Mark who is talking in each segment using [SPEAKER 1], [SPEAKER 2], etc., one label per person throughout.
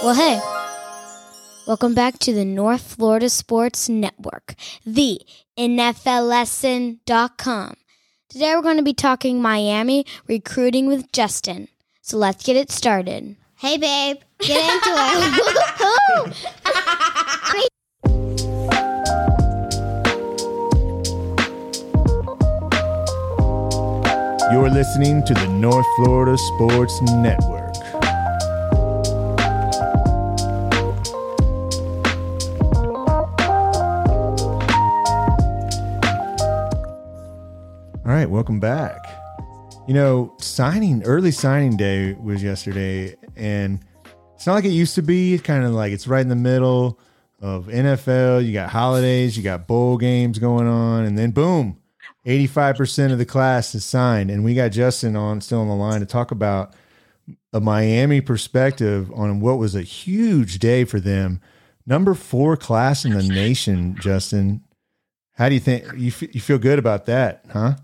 [SPEAKER 1] Well, hey, welcome back to the North Florida Sports Network, the NFLSN.com. Today we're going to be talking Miami recruiting with Justin. So let's get it started.
[SPEAKER 2] Hey, babe, get into it.
[SPEAKER 3] You're listening to the North Florida Sports Network. Right, welcome back. You know, signing early signing day was yesterday, and it's not like it used to be. It's kind of like it's right in the middle of NFL. You got holidays, you got bowl games going on, and then boom, 85% of the class is signed. And we got Justin on still on the line to talk about a Miami perspective on what was a huge day for them. Number four class in the nation, Justin. How do you think you, f- you feel good about that, huh?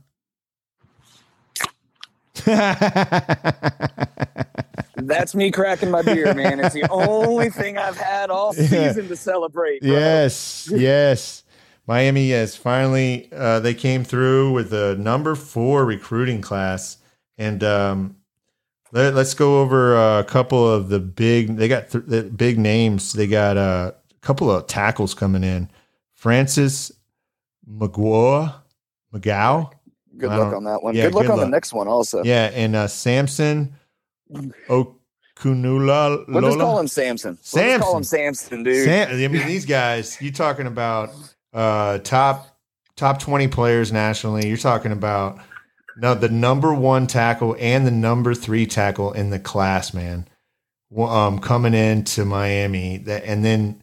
[SPEAKER 4] That's me cracking my beer, man. It's the only thing I've had all season to celebrate. Bro.
[SPEAKER 3] Yes, yes. Miami has finally uh, they came through with the number four recruiting class, and um, let, us go over a couple of the big. They got th- the big names. They got uh, a couple of tackles coming in. Francis McGow, McGow.
[SPEAKER 4] Good luck on that one.
[SPEAKER 3] yeah,
[SPEAKER 4] good luck
[SPEAKER 3] good
[SPEAKER 4] on
[SPEAKER 3] luck.
[SPEAKER 4] the next one also.
[SPEAKER 3] Yeah, and uh, Samson Okunlola.
[SPEAKER 4] We'll just call him Samson. We'll just call him
[SPEAKER 3] Samson.
[SPEAKER 4] Samson, dude.
[SPEAKER 3] Sam, I mean, these guys, you talking about uh, top top twenty players nationally. You're talking about no the number one tackle and the number three tackle in the class, man. Well, Um, coming into Miami, that and then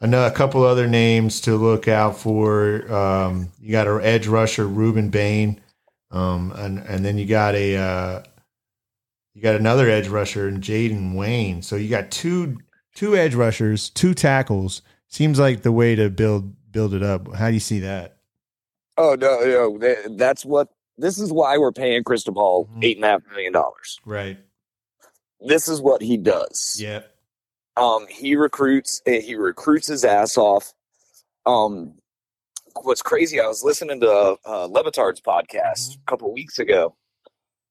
[SPEAKER 3] another, a couple other names to look out for. Um, you got an edge rusher, Rueben Bain, um, and and then you got a uh, you got another edge rusher, and Jayden Wayne. So you got two two edge rushers, two tackles. Seems like the way to build build it up. How do you see that?
[SPEAKER 4] Oh no, no, that- that's what. This is why we're paying Cristobal
[SPEAKER 3] Mhm.
[SPEAKER 4] eight and a half million dollars.
[SPEAKER 3] Right.
[SPEAKER 4] This is what he does.
[SPEAKER 3] Yeah.
[SPEAKER 4] Um, he recruits. eh, He recruits his ass off. Um, what's crazy? I was listening to uh, Le Batard's podcast a couple weeks ago.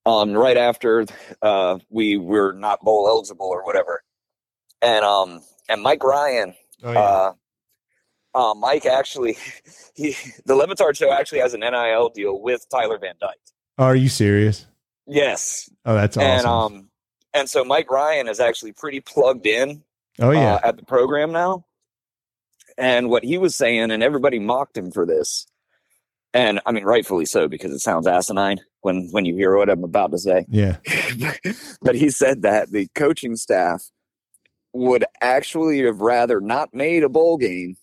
[SPEAKER 4] Um, right after uh, we were not bowl eligible or whatever, and um, and Mike Ryan,
[SPEAKER 3] Oh yeah.
[SPEAKER 4] uh, uh, Mike actually, he the Le Batard show actually has an NIL deal with Tyler Van Dyke.
[SPEAKER 3] Are you serious?
[SPEAKER 4] Yes,
[SPEAKER 3] Oh, that's awesome.
[SPEAKER 4] and um, and so Mike Ryan is actually pretty plugged in
[SPEAKER 3] oh yeah.
[SPEAKER 4] uh, at the program now. And what he was saying, and everybody mocked him for this, and I mean rightfully so because it sounds asinine when when you hear what I'm about to say.
[SPEAKER 3] yeah.
[SPEAKER 4] but he said that the coaching staff would actually have rather not made a bowl game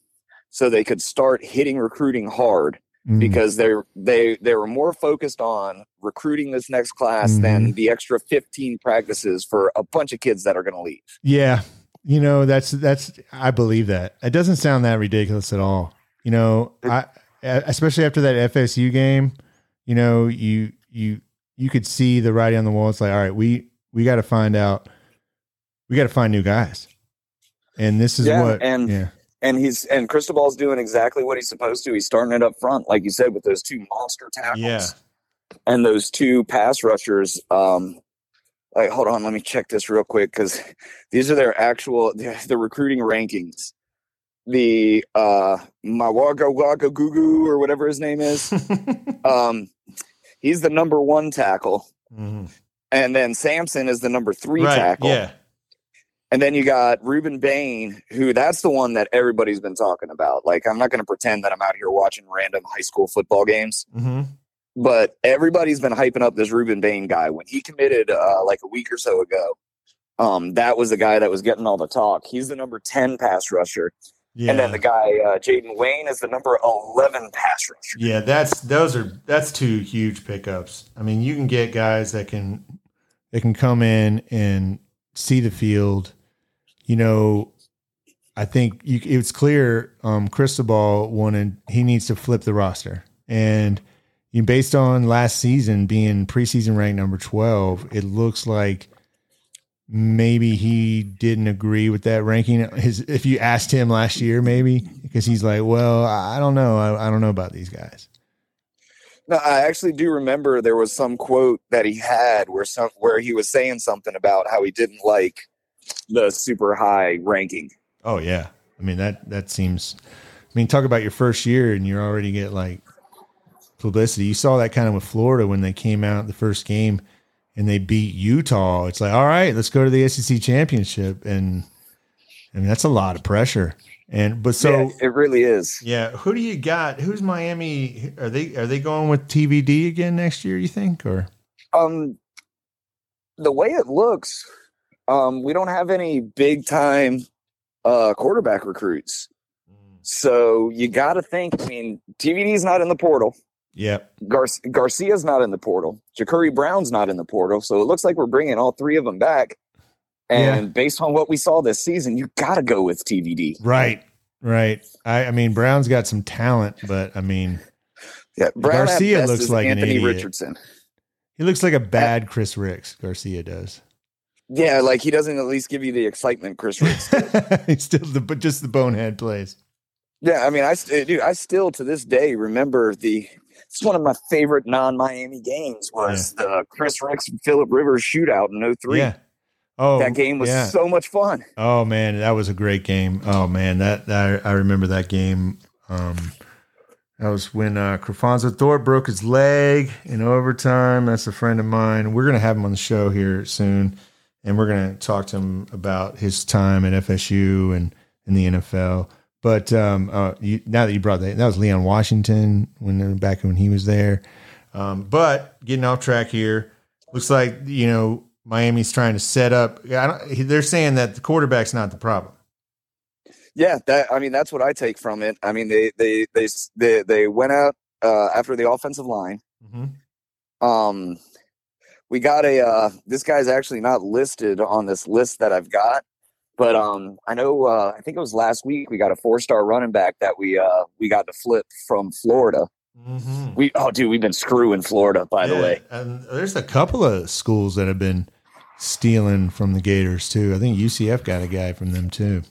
[SPEAKER 4] so they could start hitting recruiting hard
[SPEAKER 3] Mm.
[SPEAKER 4] because they're they they were more focused on recruiting this next class
[SPEAKER 3] Mm-hmm.
[SPEAKER 4] than the extra 15 practices for a bunch of kids that are going to leave.
[SPEAKER 3] Yeah. You know, that's that's I believe that. It doesn't sound that ridiculous at all. You know, I especially after that FSU game, you know, you you you could see the writing on the wall. It's like, all right, we we got to find out we got to find new guys. And this is
[SPEAKER 4] Yeah,
[SPEAKER 3] what
[SPEAKER 4] and-
[SPEAKER 3] yeah.
[SPEAKER 4] and he's and Cristobal's doing exactly what he's supposed to. He's starting it up front, like you said, with those two monster tackles
[SPEAKER 3] Yeah.
[SPEAKER 4] and those two pass rushers. Um, like, hold on, let me check this real quick because these are their actual the recruiting rankings. The uh Mawaga Waga Gugu or whatever his name is. um, he's the number one tackle,
[SPEAKER 3] Mhm.
[SPEAKER 4] and then Samson is the number three
[SPEAKER 3] Right.
[SPEAKER 4] tackle.
[SPEAKER 3] Yeah.
[SPEAKER 4] And then you got Rueben Bain, who that's the one that everybody's been talking about. Like, I'm not going to pretend that I'm out here watching random high school football games,
[SPEAKER 3] hmm
[SPEAKER 4] but everybody's been hyping up this Rueben Bain guy. When he committed uh, like a week or so ago, um, that was the guy that was getting all the talk. He's the number 10 pass rusher.
[SPEAKER 3] Yeah.
[SPEAKER 4] And then the guy, uh, Jayden Wayne, is the number 11 pass rusher.
[SPEAKER 3] Yeah, that's those are that's two huge pickups. I mean, you can get guys that can that can come in and see the field. You know, I think you, it's clear um, Cristobal wanted he needs to flip the roster, and you know, based on last season being preseason ranked number twelve, it looks like maybe he didn't agree with that ranking. His if you asked him last year, maybe because he's like, well, I don't know, I, I don't know about these guys.
[SPEAKER 4] No, I actually do remember there was some quote that he had where some where he was saying something about how he didn't like the super high ranking.
[SPEAKER 3] Oh yeah, I mean that that seems. I mean, talk about your first year and you already get like publicity. You saw that kind of with Florida when they came out the first game and they beat Utah. It's like, all right, let's go to the SEC championship, and I mean that's a lot of pressure. And but so
[SPEAKER 4] Yeah, it really is.
[SPEAKER 3] yeah, who do you got? Who's Miami? Are they are they going with TVD again next year? You think or
[SPEAKER 4] Um, the way it looks, um, we don't have any big time uh quarterback recruits. So you got to think. I mean, TVD's not in the portal.
[SPEAKER 3] Yep.
[SPEAKER 4] Gar- Garcia's not in the portal. Jacurri Brown's not in the portal. So it looks like we're bringing all three of them back. And based on what we saw this season, you got to go with TVD.
[SPEAKER 3] Right. Right. I, I mean, Brown's got some talent, but I mean,
[SPEAKER 4] Yeah, Brown
[SPEAKER 3] Garcia looks like an
[SPEAKER 4] Anthony. Richardson.
[SPEAKER 3] he looks like a bad Chris Rix. Garcia does.
[SPEAKER 4] Yeah, like he doesn't at least give you the excitement Chris Rix.
[SPEAKER 3] He's still the but just the bonehead plays.
[SPEAKER 4] yeah, I mean, I dude, I still to this day remember the. It's one of my favorite non-Miami games was the Chris Rix and Philip Rivers shootout in 03.
[SPEAKER 3] Yeah. Oh,
[SPEAKER 4] that game was
[SPEAKER 3] yeah.
[SPEAKER 4] so much fun.
[SPEAKER 3] Oh man, that was a great game. Oh man, that, that I remember that game. Um, that was when uh, Craphonso Thorpe broke his leg in overtime. That's a friend of mine. We're gonna have him on the show here soon, and we're gonna talk to him about his time at FSU and in the NFL. But um, uh, you, now that you brought that, that was Leon Washington when back when he was there. Um, but getting off track here, looks like you know Miami's trying to set up. I don't, they're saying that the quarterback's not the problem.
[SPEAKER 4] Yeah, that I mean that's what I take from it. I mean they they they they, they went out uh, after the offensive line.
[SPEAKER 3] Mm-hmm.
[SPEAKER 4] Um, we got a uh, this guy's actually not listed on this list that I've got, but um, I know uh, I think it was last week we got a four star running back that we uh we got to flip from Florida.
[SPEAKER 3] Mm-hmm.
[SPEAKER 4] We oh dude, we've been screwing Florida by the way.
[SPEAKER 3] and there's a couple of schools that have been stealing from the Gators too. I think UCF got a guy from them too.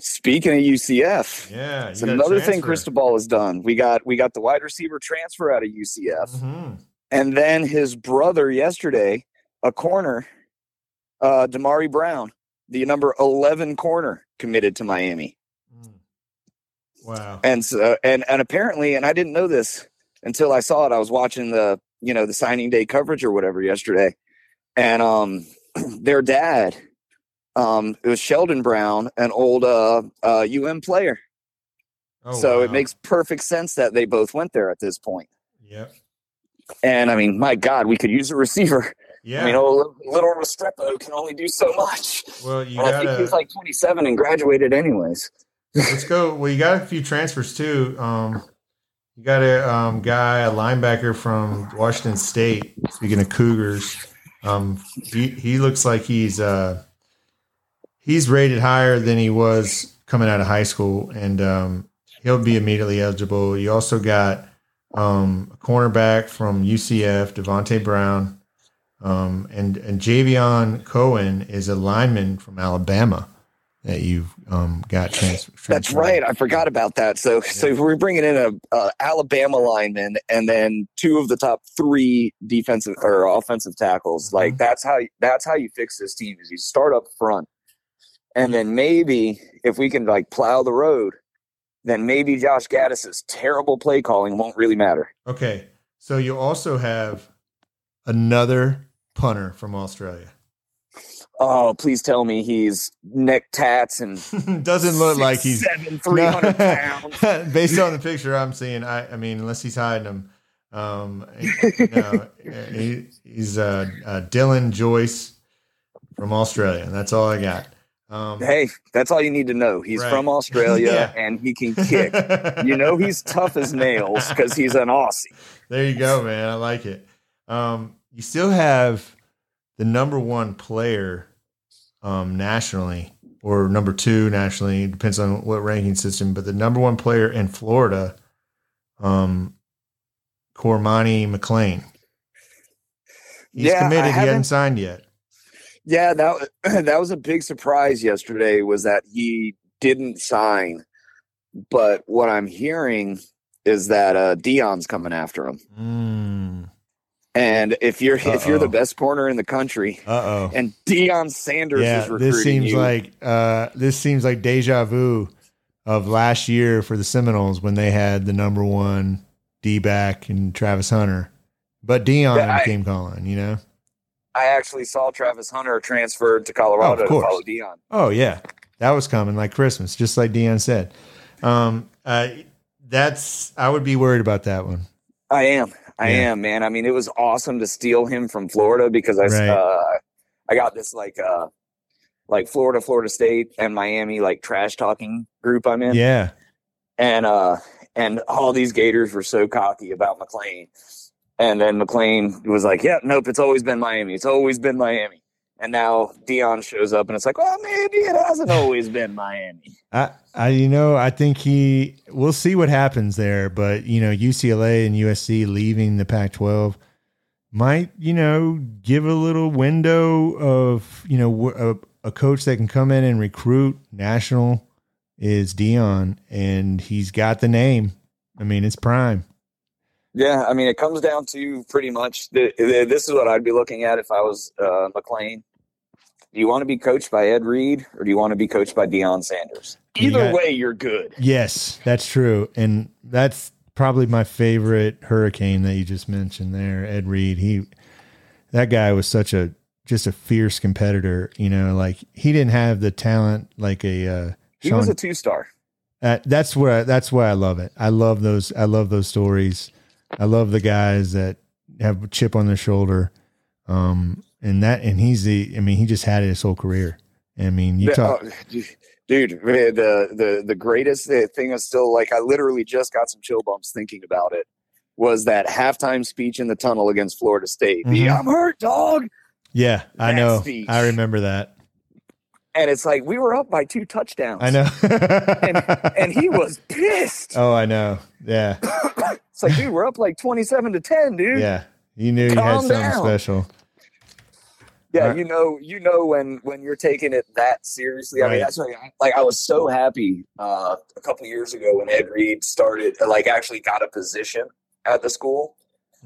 [SPEAKER 4] Speaking of UCF,
[SPEAKER 3] Yeah,
[SPEAKER 4] it's another thing Cristobal has done. We got we got the wide receiver transfer out of UCF.
[SPEAKER 3] Mm-hmm.
[SPEAKER 4] and then his brother yesterday, a corner, uh, Damari Brown, the number eleven corner, committed to Miami,
[SPEAKER 3] Wow.
[SPEAKER 4] and so, and and apparently, and I didn't know this until I saw it. I was watching the you know the signing day coverage or whatever yesterday, and um, their dad, um, it was Sheldon Brown, an old uh, uh UM player.
[SPEAKER 3] Oh,
[SPEAKER 4] so it makes perfect sense that they both went there at this point.
[SPEAKER 3] Yep.
[SPEAKER 4] And I mean, my God, we could use a receiver.
[SPEAKER 3] Yeah.
[SPEAKER 4] I mean, old little Restrepo can only do so much.
[SPEAKER 3] well, you
[SPEAKER 4] And I think he's like 27 and graduated anyways.
[SPEAKER 3] let's go. Well, you got a few transfers too. Um, you got a um, guy, a linebacker from Washington State. Speaking of Cougars, um, he he looks like he's uh, he's rated higher than he was coming out of high school, and um, he'll be immediately eligible. You also got um, a cornerback from UCF, Davonte Brown, um, and and Javion Cohen is a lineman from Alabama that you've um, got transfer.
[SPEAKER 4] That's right. I forgot about that. So, so we're bringing in a, a Alabama lineman and then two of the top three defensive or offensive tackles.
[SPEAKER 3] Mm-hmm.
[SPEAKER 4] Like that's how that's how you fix this team is you start up front, and then maybe if we can like plow the road, then maybe Josh Gattis's terrible play calling won't really matter.
[SPEAKER 3] Okay. So you also have another punter from Australia.
[SPEAKER 4] Oh, please tell me he's neck tats and
[SPEAKER 3] Doesn't look like he's
[SPEAKER 4] seven, three hundred pounds.
[SPEAKER 3] Based on the picture I'm seeing, I, I mean, unless he's hiding them, um, no, he, he's uh, uh, Dylan Joyce from Australia. That's all I got. Um,
[SPEAKER 4] Hey, that's all you need to know. He's
[SPEAKER 3] Right.
[SPEAKER 4] from Australia
[SPEAKER 3] Yeah.
[SPEAKER 4] and he can kick. you know he's tough as nails because he's an Aussie.
[SPEAKER 3] There you go, man. I like it. Um, you still have the number one player um, nationally, or number two nationally. Depends on what ranking system. But the number one player in Florida, um, Cormani McClain. He's
[SPEAKER 4] Yeah,
[SPEAKER 3] committed. He hasn't signed yet.
[SPEAKER 4] Yeah, that that was a big surprise yesterday. Was that he didn't sign, but what I'm hearing is that uh, Deion's coming after him.
[SPEAKER 3] Mm.
[SPEAKER 4] And if you're if you're the best corner in the country,
[SPEAKER 3] Uh oh.
[SPEAKER 4] and Deion Sanders
[SPEAKER 3] Yeah,
[SPEAKER 4] is recruiting
[SPEAKER 3] this seems
[SPEAKER 4] you,
[SPEAKER 3] like uh, this seems like deja vu of last year for the Seminoles when they had the number one D back and Travis Hunter, but
[SPEAKER 4] Deion I-
[SPEAKER 3] came calling. You know.
[SPEAKER 4] I actually saw Travis Hunter transferred to Colorado
[SPEAKER 3] Oh,
[SPEAKER 4] to follow Deion.
[SPEAKER 3] Oh yeah, that was coming like Christmas, just like Deion said. Um, uh, that's I would be worried about that one.
[SPEAKER 4] I am. I
[SPEAKER 3] Yeah.
[SPEAKER 4] am, man. I mean, it was awesome to steal him from Florida because I
[SPEAKER 3] Right.
[SPEAKER 4] uh, I got this like uh like Florida, Florida State, and Miami like trash talking group I'm in.
[SPEAKER 3] Yeah,
[SPEAKER 4] and uh and all these gators were so cocky about McClain. And then McClain was like, Yeah, nope, it's always been Miami. It's always been Miami. And now Deion shows up and it's like, Well, maybe it hasn't always been Miami.
[SPEAKER 3] I, I, you know, I think he. We'll see what happens there, but you know, UCLA and USC leaving the Pac-12 might, you know, give a little window of, you know, a, a coach that can come in and recruit national is Deion, and he's got the name. I mean, it's prime.
[SPEAKER 4] Yeah, I mean, it comes down to pretty much the, the, this is what I'd be looking at if I was uh, McClain. Do you want to be coached by Ed Reed or do you want to be coached by Deion Sanders? Either way, you're good.
[SPEAKER 3] Yes, that's true, and that's probably my favorite hurricane that you just mentioned there, Ed Reed. He, that guy was such a just a fierce competitor. You know, like he didn't have the talent like a. Uh,
[SPEAKER 4] He
[SPEAKER 3] Sean,
[SPEAKER 4] was a two star.
[SPEAKER 3] uh, that's where that's why I love it. I love those. I love those stories. I love the guys that have a chip on their shoulder. Um, and that, and he's the. I mean, he just had it his whole career. I mean, you talk.
[SPEAKER 4] oh, dude, man, the the the greatest thing is still like I literally just got some chill bumps thinking about it. Was that halftime speech in the tunnel against Florida State? The,
[SPEAKER 3] Mhm.
[SPEAKER 4] I'm hurt, dog.
[SPEAKER 3] yeah, I know.
[SPEAKER 4] speech.
[SPEAKER 3] I remember that.
[SPEAKER 4] And it's like we were up by two touchdowns.
[SPEAKER 3] I know.
[SPEAKER 4] and he was pissed.
[SPEAKER 3] Oh, I know. Yeah,
[SPEAKER 4] It's like, dude, we're up like twenty-seven to ten, dude.
[SPEAKER 3] yeah. You knew you had something
[SPEAKER 4] down.
[SPEAKER 3] special.
[SPEAKER 4] Yeah,
[SPEAKER 3] Right.
[SPEAKER 4] you know, you know when when you're taking it that seriously. I mean,
[SPEAKER 3] Right.
[SPEAKER 4] that's why, like, I was so happy uh, a couple years ago when Ed Reed started, like, actually got a position at the school.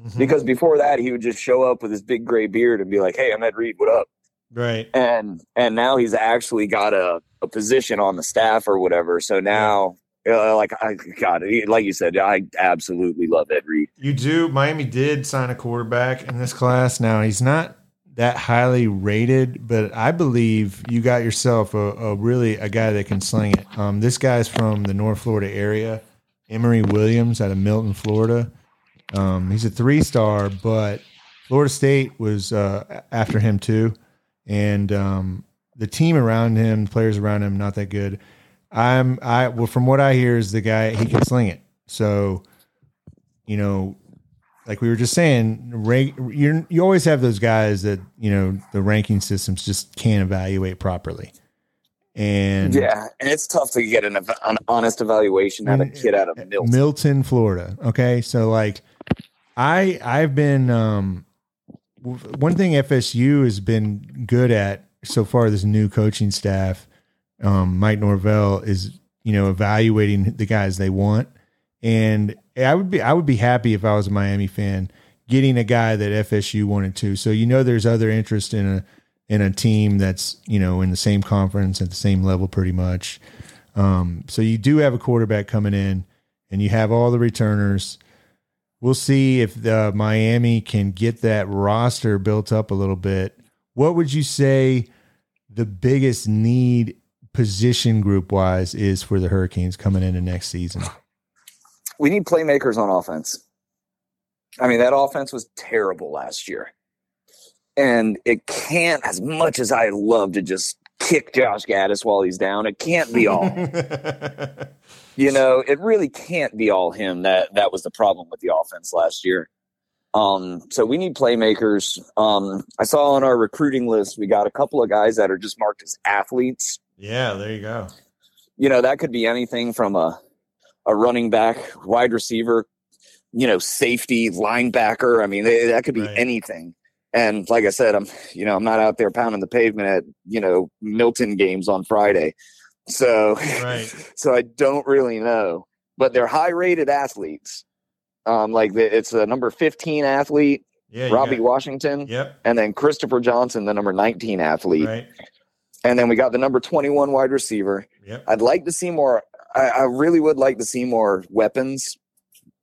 [SPEAKER 3] Mhm.
[SPEAKER 4] Because before that, he would just show up with his big gray beard and be like, "Hey, I'm Ed Reed. What up?"
[SPEAKER 3] Right.
[SPEAKER 4] And and now he's actually got a, a position on the staff or whatever. So now, uh, like, I God, he- like you said, I absolutely love Ed Reed.
[SPEAKER 3] You do. Miami did sign a quarterback in this class. Now he's not that highly rated, but I believe you got yourself a, a really a guy that can sling it. Um, this guy's from the North Florida area, Emory Williams out of Milton, Florida. Um, he's a three star, but Florida State was uh, after him too, and um, the team around him, players around him, not that good. I'm I well from what I hear is the guy he can sling it. So, you know, like we were just saying, rank you you always have those guys that you know the ranking systems just can't evaluate properly. And
[SPEAKER 4] Yeah, and it's tough to get an, an honest evaluation out of a kid out of Milton.
[SPEAKER 3] Milton, Florida. Okay, so like, I I've been um, one thing FSU has been good at so far. This new coaching staff, um, Mike Norvell is you know evaluating the guys they want, and I would be I would be happy if I was a Miami fan getting a guy that FSU wanted to. So you know, there's other interest in a in a team that's you know in the same conference at the same level, pretty much. Um, so you do have a quarterback coming in, and you have all the returners. We'll see if the Miami can get that roster built up a little bit. What would you say the biggest need position group wise is for the Hurricanes coming into next season?
[SPEAKER 4] We need playmakers on offense. I mean, that offense was terrible last year. And it can't, as much as I love to just kick Josh Gattis while he's down, it can't be all. you know, it really can't be all him. That that was the problem with the offense last year. Um, so we need playmakers. Um, I saw on our recruiting list we got a couple of guys that are just marked as athletes.
[SPEAKER 3] Yeah, there you go.
[SPEAKER 4] You know, that could be anything from a a running back, wide receiver, you know, safety, linebacker. I mean, they, that could be
[SPEAKER 3] Right.
[SPEAKER 4] anything. And like I said, I'm you know I'm not out there pounding the pavement at you know Milton games on Friday, so
[SPEAKER 3] Right.
[SPEAKER 4] so I don't really know. But they're high rated athletes. Um, like the, it's a number 15 athlete,
[SPEAKER 3] Yeah.
[SPEAKER 4] Robbie Washington,
[SPEAKER 3] Yep.
[SPEAKER 4] and then Christopher Johnson, the number 19 athlete,
[SPEAKER 3] Right.
[SPEAKER 4] And then we got the number 21 wide receiver.
[SPEAKER 3] Yep.
[SPEAKER 4] I'd like to see more. I, I really would like to see more weapons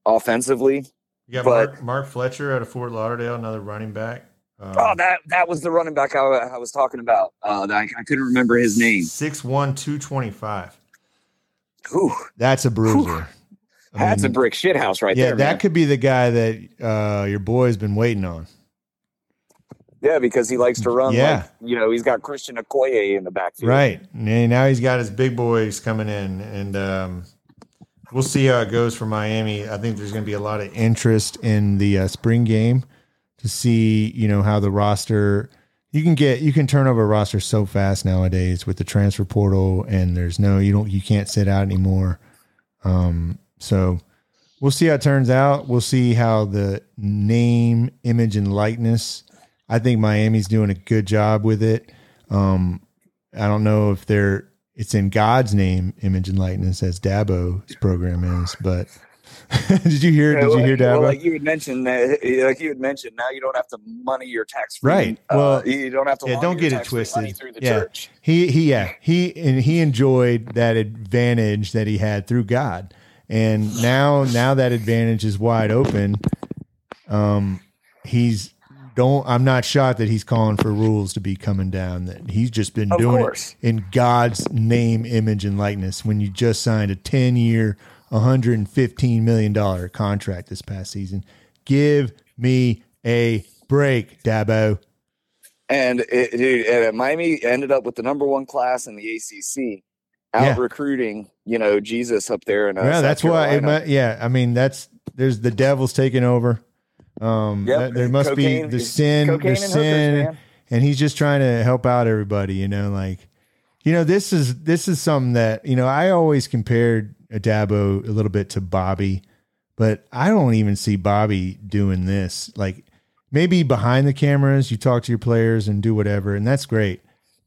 [SPEAKER 4] offensively.
[SPEAKER 3] You got
[SPEAKER 4] But-
[SPEAKER 3] Mark, Mark Fletcher out of Fort Lauderdale, another running back. Um,
[SPEAKER 4] Oh, that that was the running back I, I was talking about. Uh, I, I couldn't remember his name.
[SPEAKER 3] 6'1", 225. That's a bruiser.
[SPEAKER 4] That's a brick shit house right
[SPEAKER 3] yeah,
[SPEAKER 4] there.
[SPEAKER 3] Yeah, that
[SPEAKER 4] man.
[SPEAKER 3] could be the guy that uh, your boy's been waiting on.
[SPEAKER 4] Yeah, because he likes to run.
[SPEAKER 3] Yeah.
[SPEAKER 4] like, you know, he's got Christian Okoye in the backfield.
[SPEAKER 3] Right. And now he's got his big boys coming in, and um, we'll see how it goes for Miami. I think there's going to be a lot of interest in the uh, spring game to see, you know, how the roster. You can get you can turn over a roster so fast nowadays with the transfer portal, and there's no you don't you can't sit out anymore. Um, so we'll see how it turns out. We'll see how the name, image, and likeness. I think Miami's doing a good job with it. Um, I don't know if they're it's in God's name, image and likeness, as Dabo's program is. But did you hear?
[SPEAKER 4] Yeah,
[SPEAKER 3] Did you
[SPEAKER 4] well,
[SPEAKER 3] hear
[SPEAKER 4] well,
[SPEAKER 3] Dabo?
[SPEAKER 4] like you had mentioned, uh, like you had mentioned, now you don't have to money your tax free.
[SPEAKER 3] Right.
[SPEAKER 4] Uh,
[SPEAKER 3] Well,
[SPEAKER 4] you don't have to.
[SPEAKER 3] yeah, don't get it twisted.
[SPEAKER 4] through the
[SPEAKER 3] Yeah.
[SPEAKER 4] church.
[SPEAKER 3] He he yeah he and he enjoyed that advantage that he had through God, and now now that advantage is wide open. Um, he's don't. I'm not shocked that he's calling for rules to be coming down. That he's just been
[SPEAKER 4] Of
[SPEAKER 3] doing
[SPEAKER 4] course.
[SPEAKER 3] it in God's name, image, and likeness. When you just signed a 10 year, 115 million dollar contract this past season, give me a break, Dabo.
[SPEAKER 4] And it, dude, uh, Miami ended up with the number one class in the ACC, out
[SPEAKER 3] Yeah.
[SPEAKER 4] recruiting, you know, Jesus up there. In, uh,
[SPEAKER 3] yeah,
[SPEAKER 4] South
[SPEAKER 3] that's why. It,
[SPEAKER 4] Carolina.
[SPEAKER 3] yeah, I mean, that's there's the devil's taking over. Um,
[SPEAKER 4] Yep,
[SPEAKER 3] that- there must
[SPEAKER 4] cocaine-
[SPEAKER 3] be the sin,
[SPEAKER 4] cocaine
[SPEAKER 3] there's
[SPEAKER 4] and hookers,
[SPEAKER 3] sin,
[SPEAKER 4] man.
[SPEAKER 3] and he's just trying to help out everybody. You know, like, you know, this is this is something that you know I always compared Dabo a little bit to Bobby, but I don't even see Bobby doing this. Like, maybe behind the cameras, you talk to your players and do whatever, and that's great.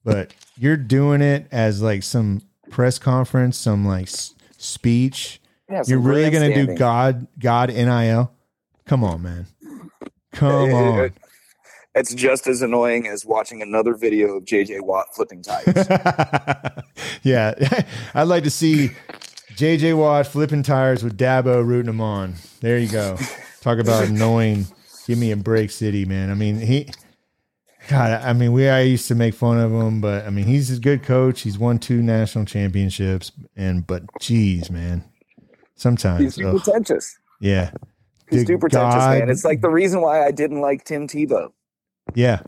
[SPEAKER 3] But you're doing it as like some press conference, some like s- speech.
[SPEAKER 4] Yeah,
[SPEAKER 3] You're really going to do. God God NIL? Come on, man. Come on.
[SPEAKER 4] it- it's just as annoying as watching another video of JJ Watt flipping tires.
[SPEAKER 3] yeah, I'd like to see JJ Watt flipping tires with Dabo rooting him on. There you go. Talk about annoying. Give me a break, City man. I mean he. God, I mean we I used to make fun of him, but I mean he's a good coach. He's won two national championships, and but geez, man, sometimes
[SPEAKER 4] He's
[SPEAKER 3] ugh,
[SPEAKER 4] pretentious.
[SPEAKER 3] yeah,
[SPEAKER 4] He's too pretentious,
[SPEAKER 3] God-
[SPEAKER 4] man. It's like the reason why I didn't like Tim Tebow.
[SPEAKER 3] yeah.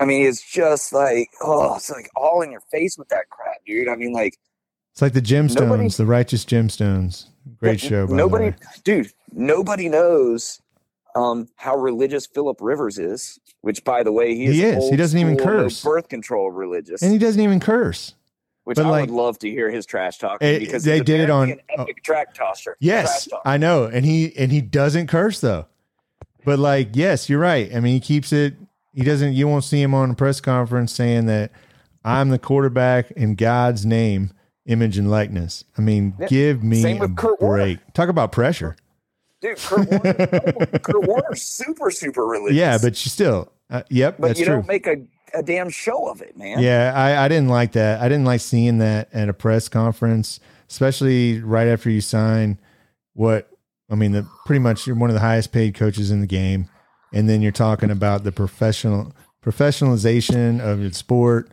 [SPEAKER 4] I mean, it's just like, oh, it's like all in your face with that crap, dude. I mean, like,
[SPEAKER 3] It's like the gemstones,
[SPEAKER 4] Nobody-
[SPEAKER 3] the righteous gemstones. Great
[SPEAKER 4] Yeah,
[SPEAKER 3] show,
[SPEAKER 4] nobody, dude, nobody knows um, how religious Philip Rivers is. Which, by the way, he is.
[SPEAKER 3] He is. He doesn't even curse.
[SPEAKER 4] birth control religious,
[SPEAKER 3] And he doesn't even curse.
[SPEAKER 4] Which
[SPEAKER 3] but
[SPEAKER 4] I
[SPEAKER 3] like-
[SPEAKER 4] would love to hear his trash talk
[SPEAKER 3] Eh,
[SPEAKER 4] because
[SPEAKER 3] they did it on-
[SPEAKER 4] epic track tosser.
[SPEAKER 3] Yes. I know, and he and he doesn't curse though. But like, yes, you're right. I mean, he keeps it. He doesn't. You won't see him on a press conference saying that I'm the quarterback in God's name, image and likeness. I mean,
[SPEAKER 4] Yeah.
[SPEAKER 3] give me
[SPEAKER 4] Same
[SPEAKER 3] a
[SPEAKER 4] Kurt Warner.
[SPEAKER 3] break. Talk about pressure.
[SPEAKER 4] dude. Kurt Warner, Kurt Warner's super, super religious.
[SPEAKER 3] Yeah, but you still. Uh, yep,
[SPEAKER 4] but
[SPEAKER 3] that's
[SPEAKER 4] you
[SPEAKER 3] true.
[SPEAKER 4] don't make a, a damn show of it, man.
[SPEAKER 3] Yeah, I, I didn't like that. I didn't like seeing that at a press conference, especially right after you sign what I mean, the pretty much you're one of the highest paid coaches in the game. And then you're talking about the professional professionalization of your sport.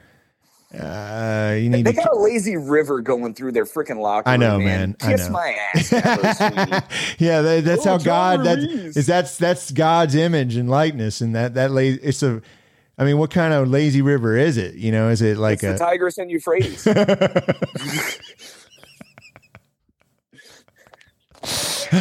[SPEAKER 3] Uh, you need
[SPEAKER 4] They
[SPEAKER 3] to
[SPEAKER 4] got a lazy river going through their freaking locker
[SPEAKER 3] I
[SPEAKER 4] room.
[SPEAKER 3] know,
[SPEAKER 4] man.
[SPEAKER 3] man.
[SPEAKER 4] Kiss
[SPEAKER 3] know.
[SPEAKER 4] my ass,
[SPEAKER 3] yeah, that, that's
[SPEAKER 4] Oh,
[SPEAKER 3] how
[SPEAKER 4] John
[SPEAKER 3] God that is that's that's God's image and likeness, and that that la- it's a. I mean, what kind of lazy river is it? You know, is it like
[SPEAKER 4] it's
[SPEAKER 3] a
[SPEAKER 4] the Tigris and Euphrates.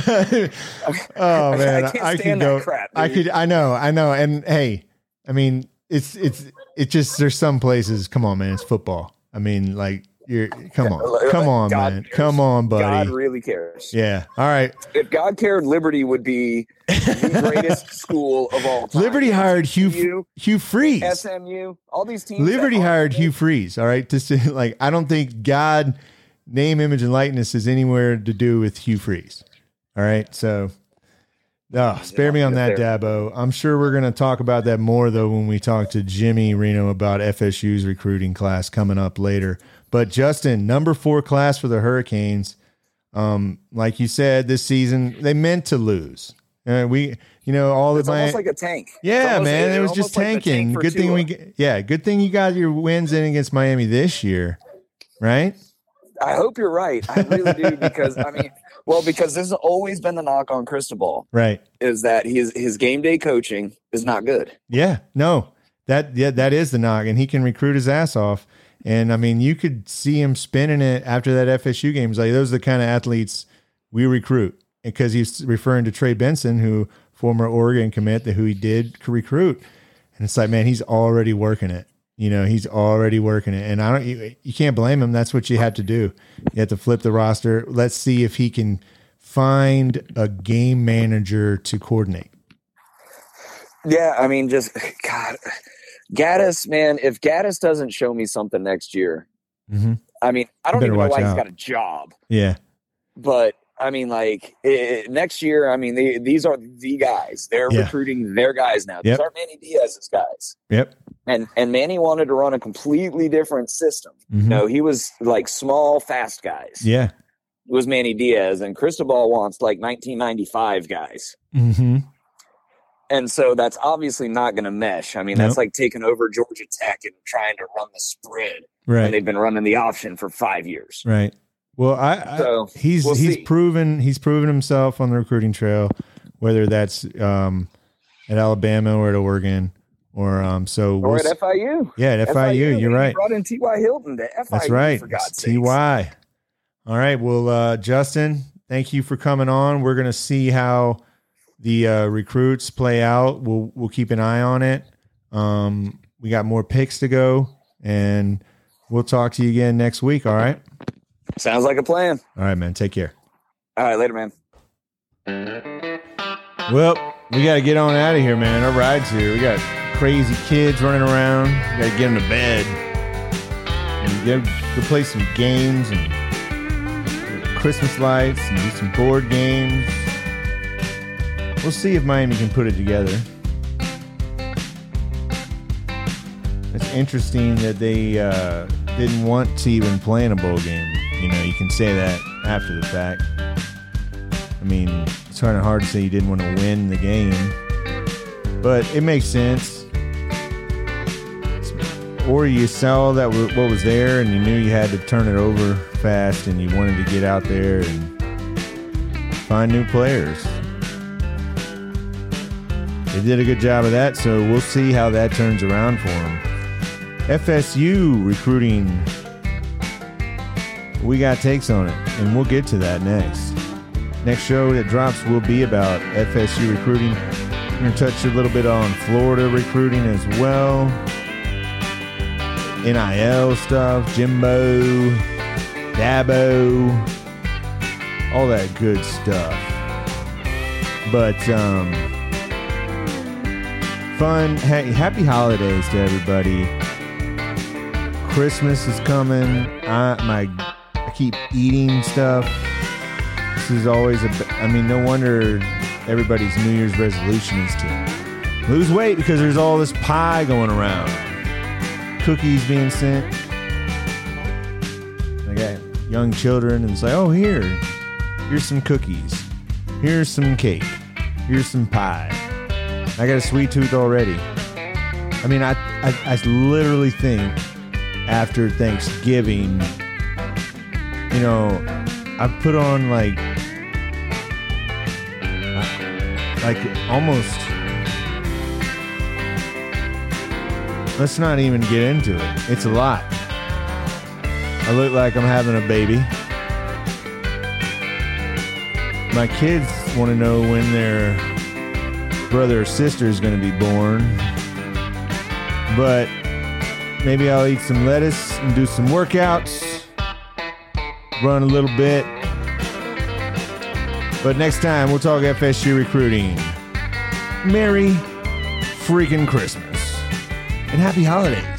[SPEAKER 3] oh man,
[SPEAKER 4] I can't
[SPEAKER 3] I,
[SPEAKER 4] stand
[SPEAKER 3] go.
[SPEAKER 4] that crap.
[SPEAKER 3] I could. I know. I know. And hey, I mean, it's it's it just there's some places. Come on, man, it's football. I mean, like You're come on, come on,
[SPEAKER 4] God
[SPEAKER 3] man,
[SPEAKER 4] cares.
[SPEAKER 3] come on, buddy.
[SPEAKER 4] God really cares.
[SPEAKER 3] Yeah. All right.
[SPEAKER 4] If God cared, Liberty would be the greatest school of all time.
[SPEAKER 3] Liberty hired Hugh
[SPEAKER 4] SMU,
[SPEAKER 3] Hugh Freeze.
[SPEAKER 4] SMU, all these teams.
[SPEAKER 3] Liberty hired Hugh Freeze. All right. To say like, I don't think God, name, image, and likeness is anywhere to do with Hugh Freeze. All right. So, oh, no, spare me on that, Dabo. I'm sure we're going to talk about that more though when we talk to Jimmy Reno about FSU's recruiting class coming up later. But Justin, number four class for the Hurricanes. Um, like you said, this season they meant to lose. Uh, we, you know, all
[SPEAKER 4] It's
[SPEAKER 3] the
[SPEAKER 4] almost like a tank.
[SPEAKER 3] Yeah,
[SPEAKER 4] almost-
[SPEAKER 3] man, it was just
[SPEAKER 4] almost like
[SPEAKER 3] tanking.
[SPEAKER 4] tank
[SPEAKER 3] good thing we, get, yeah, good thing you got your wins in against Miami this year, right?
[SPEAKER 4] I hope you're right. I really do because I mean, well, because this has always been the knock on Cristobal
[SPEAKER 3] Right.
[SPEAKER 4] is that his his game day coaching is not good.
[SPEAKER 3] Yeah. No, that yeah, that is the knock, and he can recruit his ass off. And I mean, you could see him spinning it after that FSU game. He's like, those are the kind of athletes we recruit, because he's referring to Trey Benson, who former Oregon commit, that who he did recruit. And it's like, man, he's already working it. You know, he's already working it, and I don't. You, you can't blame him. That's what you have to do. You have to flip the roster. Let's see if he can find a game manager to coordinate.
[SPEAKER 4] Yeah, I mean, just God, Gattis, man. If Gattis doesn't show me something next year,
[SPEAKER 3] Mm-hmm.
[SPEAKER 4] I mean, I don't even know why
[SPEAKER 3] out.
[SPEAKER 4] he's got a job.
[SPEAKER 3] Yeah.
[SPEAKER 4] But I mean, like eh, next year, I mean, they, these are the guys. They're
[SPEAKER 3] Yeah.
[SPEAKER 4] recruiting their guys now. These aren't Manny Diaz's guys.
[SPEAKER 3] Yep.
[SPEAKER 4] And and Manny wanted to run a completely different system.
[SPEAKER 3] Mhm.
[SPEAKER 4] No, he was like small, fast guys.
[SPEAKER 3] Yeah.
[SPEAKER 4] It was Manny Diaz, and Cristobal wants like 1995 guys.
[SPEAKER 3] Mm-hmm.
[SPEAKER 4] And so that's obviously not going to mesh. I mean,
[SPEAKER 3] Nope.
[SPEAKER 4] that's like taking over Georgia Tech and trying to run the spread, and
[SPEAKER 3] Right.
[SPEAKER 4] they've been running the option for five years.
[SPEAKER 3] Right. Well, I, I
[SPEAKER 4] So,
[SPEAKER 3] he's
[SPEAKER 4] we'll
[SPEAKER 3] he's
[SPEAKER 4] see.
[SPEAKER 3] proven he's proven himself on the recruiting trail, whether that's um, at Alabama or at Oregon or um. So
[SPEAKER 4] Or
[SPEAKER 3] we'll
[SPEAKER 4] at FIU.
[SPEAKER 3] yeah, at FIU, you're right.
[SPEAKER 4] Brought in T.Y. Hilton to FIU.
[SPEAKER 3] That's right.
[SPEAKER 4] For God's
[SPEAKER 3] Ty. All right. Well, uh, Justin, thank you for coming on. We're gonna see how the uh, recruits play out. We'll we'll keep an eye on it. Um, we got more picks to go, and we'll talk to you again next week. All right.
[SPEAKER 4] Sounds like a plan.
[SPEAKER 3] All right, man. Take care.
[SPEAKER 4] All right, later, man.
[SPEAKER 3] Well, we got to get on out of here, man. Our ride's here. We got crazy kids running around. Got to get them to bed. And get, go play some games and Christmas lights and do some board games. We'll see if Miami can put it together. It's interesting that they uh, didn't want to even play in a bowl game. You know, you can say that after the fact. I mean, it's kind of hard to say you didn't want to win the game, but it makes sense. Or you saw that what was there, and you knew you had to turn it over fast, and you wanted to get out there and find new players. They did a good job of that, so we'll see how that turns around for them. FSU recruiting, we got takes on it, and we'll get to that next. Next show that drops will be about FSU recruiting. We're going to touch a little bit on Florida recruiting as well. NIL stuff, Jimbo, Dabo, all that good stuff. But, um, fun, ha- happy holidays to everybody. Christmas is coming. I, my, I keep eating stuff this is always a. I mean, no wonder everybody's New Year's resolution is to lose weight because there's all this pie going around, cookies being sent. I got young children, and it's like, oh, here, here's some cookies, here's some cake, here's some pie. I got a sweet tooth already. I mean, I, I, I literally think after Thanksgiving, you know, I put on like like almost let's not even get into it. It's a lot. I look like I'm having a baby. My kids want to know when their brother or sister is going to be born. But maybe I'll eat some lettuce and do some workouts run a little bit. But next time, we'll talk FSU recruiting. Merry freaking Christmas and happy holidays.